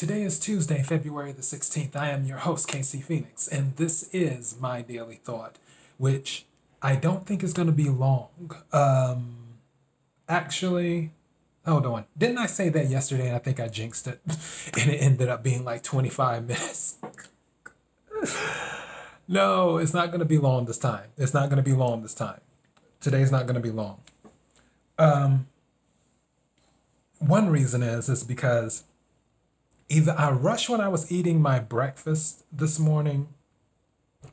Today is Tuesday, February the 16th. I am your host, Casey Phoenix, and this is my daily thought, which I don't think is going to be long. Um, actually, hold on. Didn't I say that yesterday and I think I jinxed it? and it ended up being like 25 minutes. no, it's not going to be long this time. It's not going to be long this time. Today's not going to be long. Um, one reason is is because either I rushed when I was eating my breakfast this morning,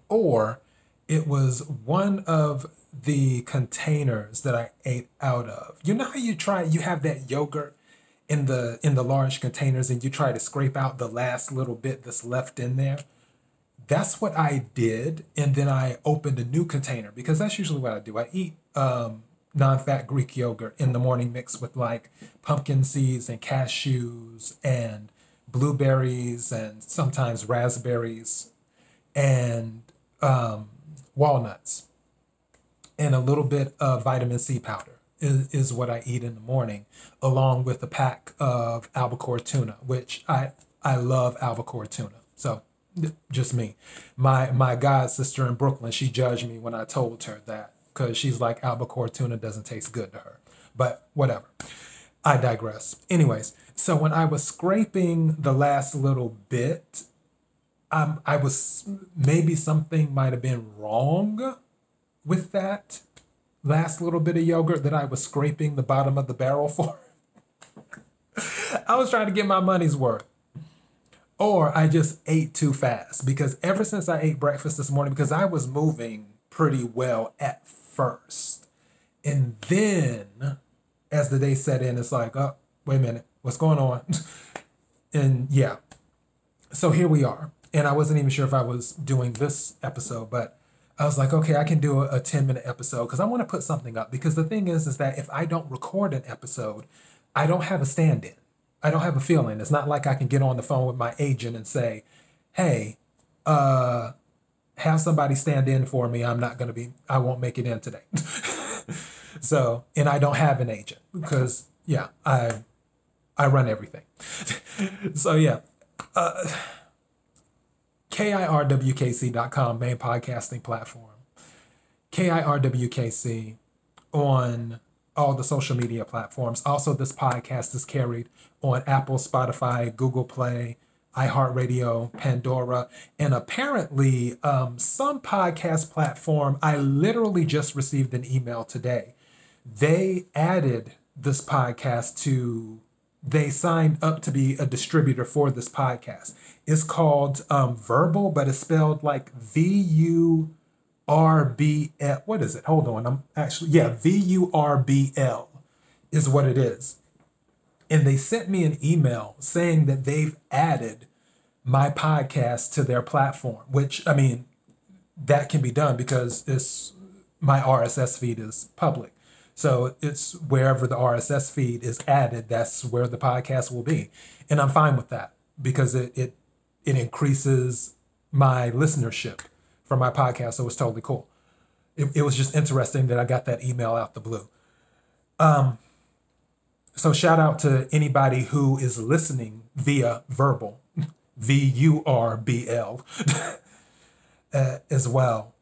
or it was one of the containers that I ate out of. You know how you try you have that yogurt in the in the large containers and you try to scrape out the last little bit that's left in there? That's what I did and then I opened a new container because that's usually what I do. I eat um, non-fat Greek yogurt in the morning mixed with like pumpkin seeds and cashews and blueberries and sometimes raspberries and um, walnuts and a little bit of vitamin C powder is, is what I eat in the morning, along with a pack of albacore tuna, which I I love albacore tuna. So just me. My my god sister in Brooklyn, she judged me when I told her that because she's like albacore tuna doesn't taste good to her. But whatever. I digress. Anyways, so when I was scraping the last little bit, um, I was maybe something might have been wrong with that last little bit of yogurt that I was scraping the bottom of the barrel for. I was trying to get my money's worth. Or I just ate too fast because ever since I ate breakfast this morning, because I was moving pretty well at first. And then as the day set in, it's like, oh, wait a minute, what's going on? and yeah. So here we are. And I wasn't even sure if I was doing this episode, but I was like, okay, I can do a, a 10 minute episode because I want to put something up. Because the thing is, is that if I don't record an episode, I don't have a stand in. I don't have a feeling. It's not like I can get on the phone with my agent and say, hey, uh, have somebody stand in for me. I'm not going to be, I won't make it in today. so, and I don't have an agent because, yeah, I, I run everything. so, yeah. Uh, KIRWKC.com, main podcasting platform. KIRWKC on all the social media platforms. Also, this podcast is carried on Apple, Spotify, Google Play, iHeartRadio, Pandora, and apparently um, some podcast platform. I literally just received an email today. They added this podcast to they signed up to be a distributor for this podcast. It's called um, Verbal, but it's spelled like V U R B L. What is it? Hold on. I'm actually, yeah, V U R B L is what it is. And they sent me an email saying that they've added my podcast to their platform, which, I mean, that can be done because it's my RSS feed is public. So it's wherever the RSS feed is added, that's where the podcast will be. And I'm fine with that because it it, it increases my listenership for my podcast. So it's totally cool. It, it was just interesting that I got that email out the blue. Um, so shout out to anybody who is listening via Vurbl, V U R B L, uh, as well.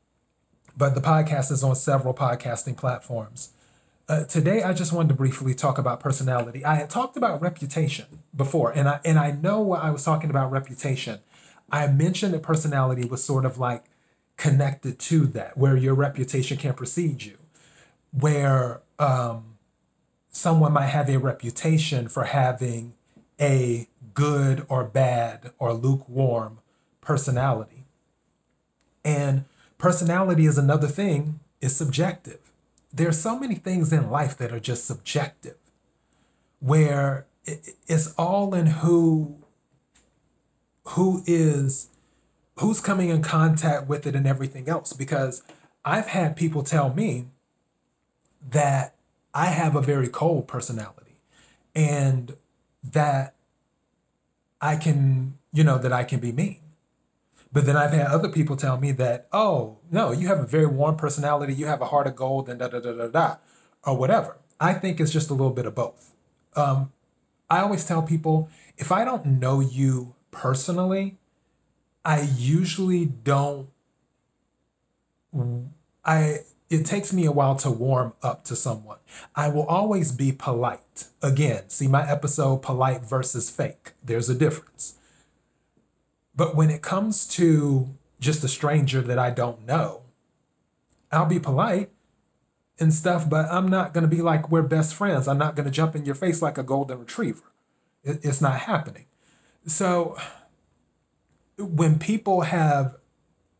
But the podcast is on several podcasting platforms. Uh, today, I just wanted to briefly talk about personality. I had talked about reputation before, and I and I know what I was talking about reputation. I mentioned that personality was sort of like connected to that, where your reputation can precede you, where um, someone might have a reputation for having a good or bad or lukewarm personality, and personality is another thing is subjective there's so many things in life that are just subjective, where it's all in who who is who's coming in contact with it and everything else because I've had people tell me that I have a very cold personality and that I can, you know, that I can be mean. But then I've had other people tell me that, oh, no, you have a very warm personality, you have a heart of gold, and da da da da da, or whatever. I think it's just a little bit of both. Um, I always tell people if I don't know you personally, I usually don't I it takes me a while to warm up to someone. I will always be polite. Again, see my episode polite versus fake. There's a difference. But when it comes to just a stranger that I don't know, I'll be polite and stuff, but I'm not going to be like we're best friends. I'm not going to jump in your face like a golden retriever. It's not happening. So when people have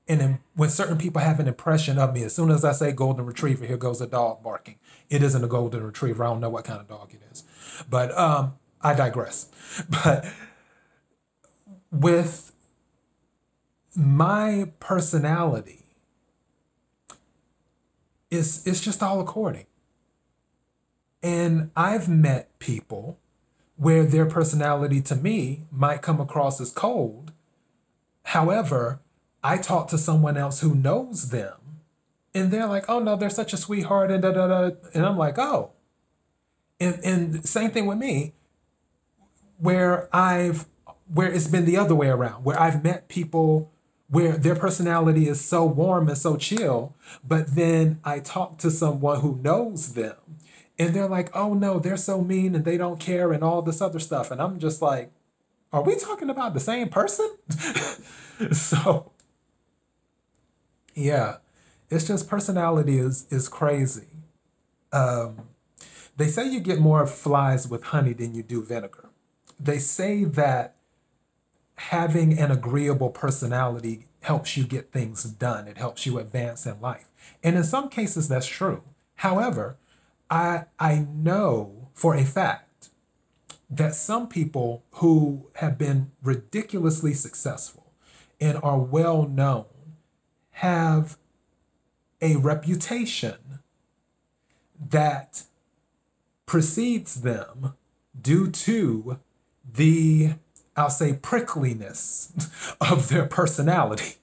and when certain people have an impression of me, as soon as I say golden retriever, here goes a dog barking. It isn't a golden retriever. I don't know what kind of dog it is, but um, I digress. But with my personality, is it's just all according. And I've met people where their personality to me might come across as cold. However, I talk to someone else who knows them, and they're like, "Oh no, they're such a sweetheart," and da da da, and I'm like, "Oh." And and same thing with me, where I've where it's been the other way around, where I've met people where their personality is so warm and so chill, but then I talk to someone who knows them, and they're like, "Oh no, they're so mean and they don't care and all this other stuff," and I'm just like, "Are we talking about the same person?" so yeah, it's just personality is is crazy. Um, they say you get more flies with honey than you do vinegar. They say that having an agreeable personality helps you get things done. It helps you advance in life. And in some cases that's true. However, I I know for a fact that some people who have been ridiculously successful and are well known have a reputation that precedes them due to the, I'll say, prickliness of their personality.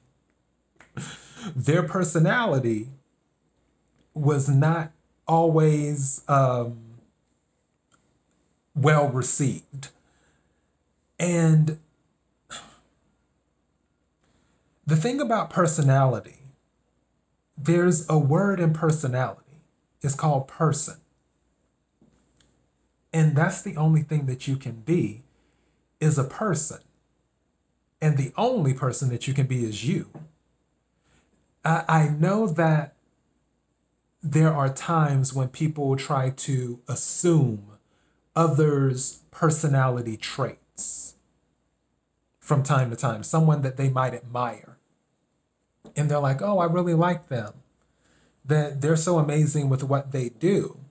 Their personality was not always um, well received. And the thing about personality, there's a word in personality. It's called person. And that's the only thing that you can be is a person. And the only person that you can be is you. I, I know that there are times when people try to assume others' personality traits from time to time, someone that they might admire. And they're like, oh, I really like them. That they're so amazing with what they do.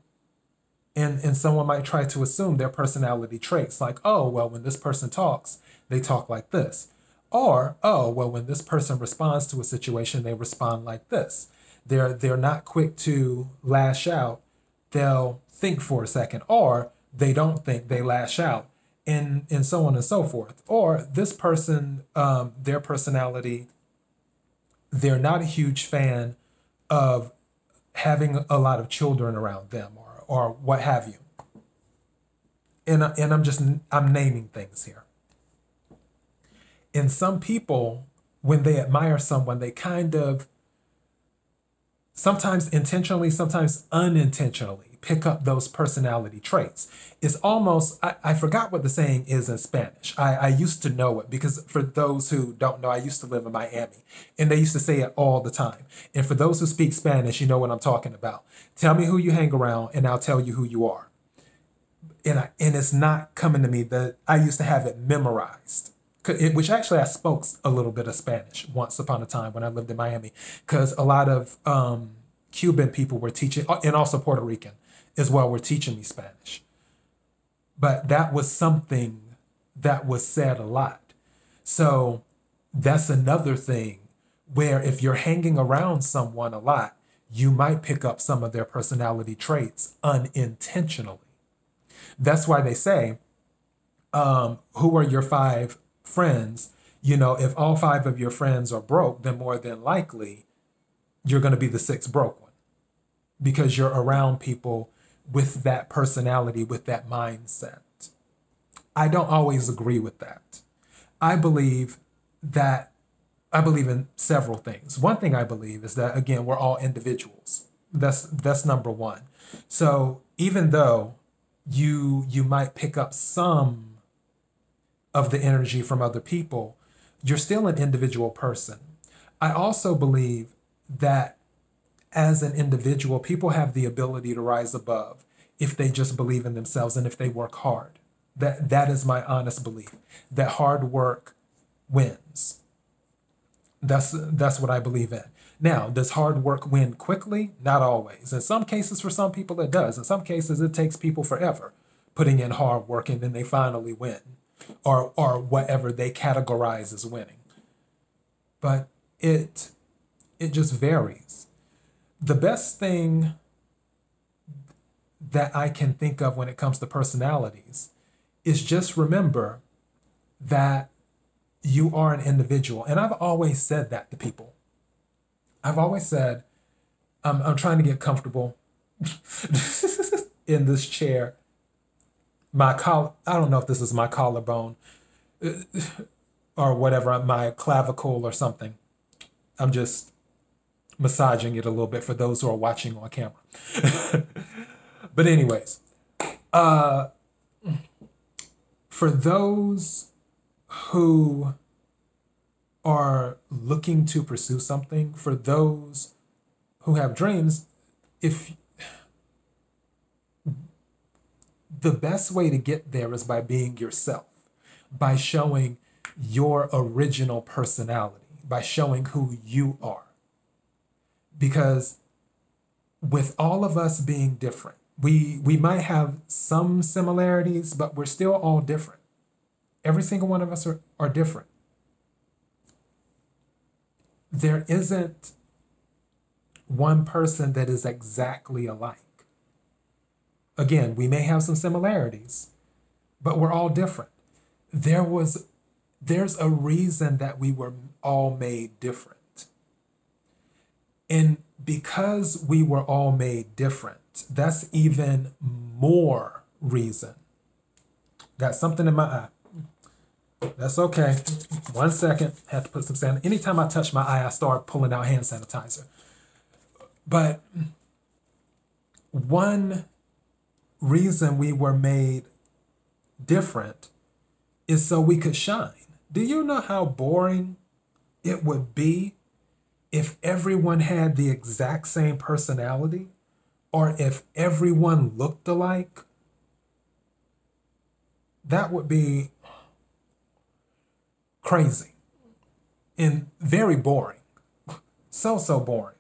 And, and someone might try to assume their personality traits, like, oh, well, when this person talks, they talk like this. Or, oh, well, when this person responds to a situation, they respond like this. They're they're not quick to lash out. They'll think for a second, or they don't think, they lash out and and so on and so forth. Or this person, um, their personality, they're not a huge fan of having a lot of children around them, or what have you. And and I'm just I'm naming things here. And some people, when they admire someone, they kind of sometimes intentionally, sometimes unintentionally pick up those personality traits. It's almost, I, I forgot what the saying is in Spanish. I, I used to know it because for those who don't know, I used to live in Miami and they used to say it all the time. And for those who speak Spanish, you know what I'm talking about. Tell me who you hang around and I'll tell you who you are. And, I, and it's not coming to me that I used to have it memorized. which actually I spoke a little bit of Spanish once upon a time when I lived in Miami, because a lot of um, Cuban people were teaching, and also Puerto Rican as well were teaching me Spanish. But that was something that was said a lot. So that's another thing where if you're hanging around someone a lot, you might pick up some of their personality traits unintentionally. That's why they say, um, who are your five friends? You know, if all five of your friends are broke, then more than likely you're going to be the sixth broke one because you're around people with that personality, with that mindset. I don't always agree with that. I believe that I believe in several things. One thing I believe is that again, we're all individuals. That's that's number 1. So, even though you you might pick up some of the energy from other people, you're still an individual person. I also believe that as an individual, people have the ability to rise above if they just believe in themselves and if they work hard. That that is my honest belief. That hard work wins. That's that's what I believe in. Now, does hard work win quickly? Not always. In some cases, for some people, it does. In some cases, it takes people forever putting in hard work and then they finally win, or or whatever they categorize as winning. But it it just varies. The best thing that I can think of when it comes to personalities is just remember that you are an individual. And I've always said that to people. I've always said, I'm, I'm trying to get comfortable in this chair. My collar, I don't know if this is my collarbone uh, or whatever, my clavicle or something. I'm just massaging it a little bit for those who are watching on camera. but, anyways, uh, for those who are looking to pursue something, for those who have dreams, if the best way to get there is by being yourself, by showing your original personality, by showing who you are. Because with all of us being different, we we might have some similarities, but we're still all different. Every single one of us are, are different. There isn't one person that is exactly alike. Again, we may have some similarities, but we're all different. There was there's a reason that we were all made different. And because we were all made different, that's even more reason. Got something in my eye. That's okay. One second. Had to put some sand. Anytime I touch my eye, I start pulling out hand sanitizer. But one reason we were made different is so we could shine. Do you know how boring it would be if everyone had the exact same personality? or if everyone looked alike, that would be crazy and very boring. So, so boring.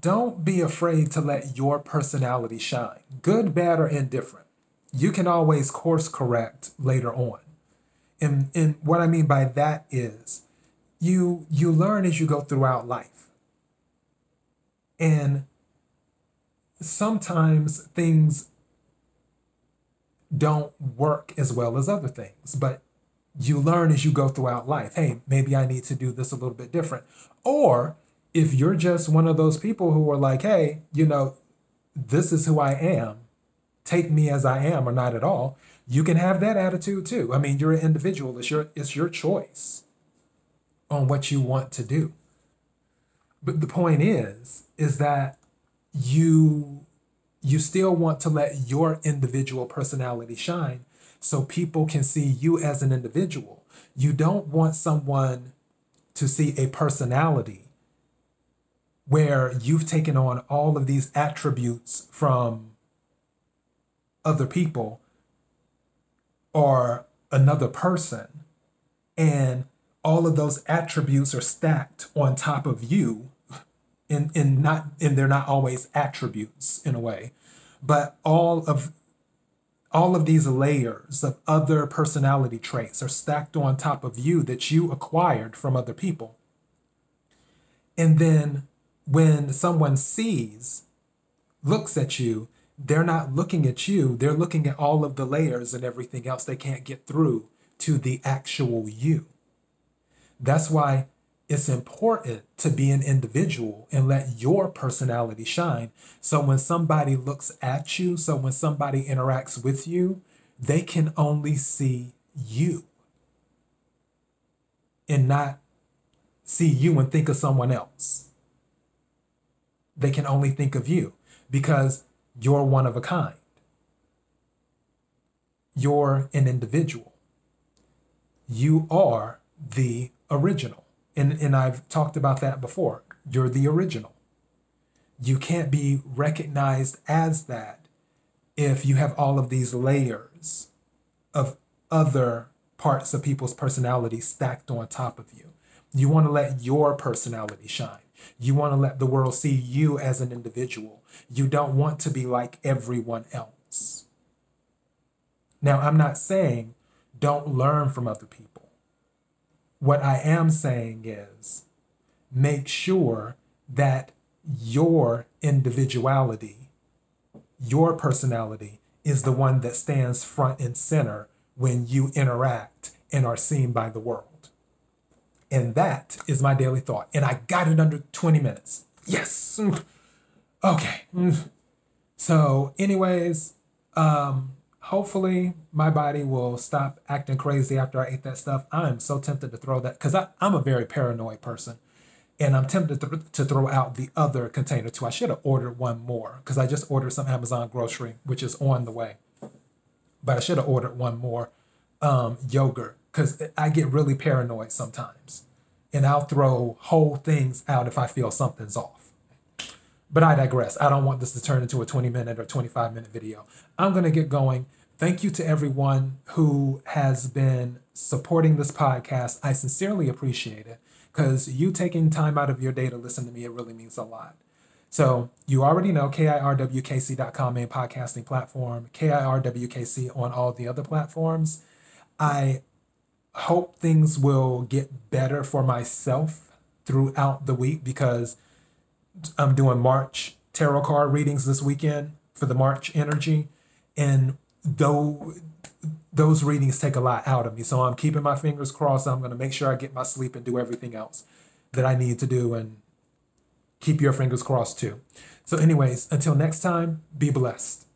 Don't be afraid to let your personality shine, good, bad, or indifferent. You can always course correct later on. And, and what I mean by that is you you learn as you go throughout life. And sometimes things don't work as well as other things, but you learn as you go throughout life. Hey, maybe I need to do this a little bit different. Or if you're just one of those people who are like, hey, you know, this is who I am, take me as I am or not at all, you can have that attitude too. I mean, you're an individual, it's your it's your choice on what you want to do. But the point is, is that you you still want to let your individual personality shine so people can see you as an individual. You don't want someone to see a personality where you've taken on all of these attributes from other people or another person and all of those attributes are stacked on top of you and, and not and they're not always attributes in a way but all of all of these layers of other personality traits are stacked on top of you that you acquired from other people. And then when someone sees looks at you they're not looking at you they're looking at all of the layers and everything else they can't get through to the actual you that's why it's important to be an individual and let your personality shine. So when somebody looks at you, so when somebody interacts with you, they can only see you and not see you and think of someone else. They can only think of you because you're one of a kind. You're an individual. You are the original. And, and I've talked about that before. You're the original. You can't be recognized as that if you have all of these layers of other parts of people's personality stacked on top of you. You want to let your personality shine. You want to let the world see you as an individual. You don't want to be like everyone else. Now, I'm not saying don't learn from other people. What I am saying is make sure that your individuality, your personality, is the one that stands front and center when you interact and are seen by the world. And that is my daily thought. And I got it under 20 minutes. Yes. Okay. So, anyways, um, hopefully my body will stop acting crazy after I ate that stuff. I'm so tempted to throw that because I'm a very paranoid person. And I'm tempted to, to throw out the other container too. I should have ordered one more because I just ordered some Amazon grocery, which is on the way. But I should have ordered one more um, yogurt because I get really paranoid sometimes. And I'll throw whole things out if I feel something's off. But I digress. I don't want this to turn into a 20 minute or 25 minute video. I'm going to get going. Thank you to everyone who has been supporting this podcast. I sincerely appreciate it because you taking time out of your day to listen to me, it really means a lot. So you already know KIRWKC.com main podcasting platform, KIRWKC on all the other platforms. I hope things will get better for myself throughout the week because I'm doing March tarot card readings this weekend for the March energy. And though those readings take a lot out of me. So I'm keeping my fingers crossed. I'm going to make sure I get my sleep and do everything else that I need to do and keep your fingers crossed too. So, anyways, until next time, be blessed.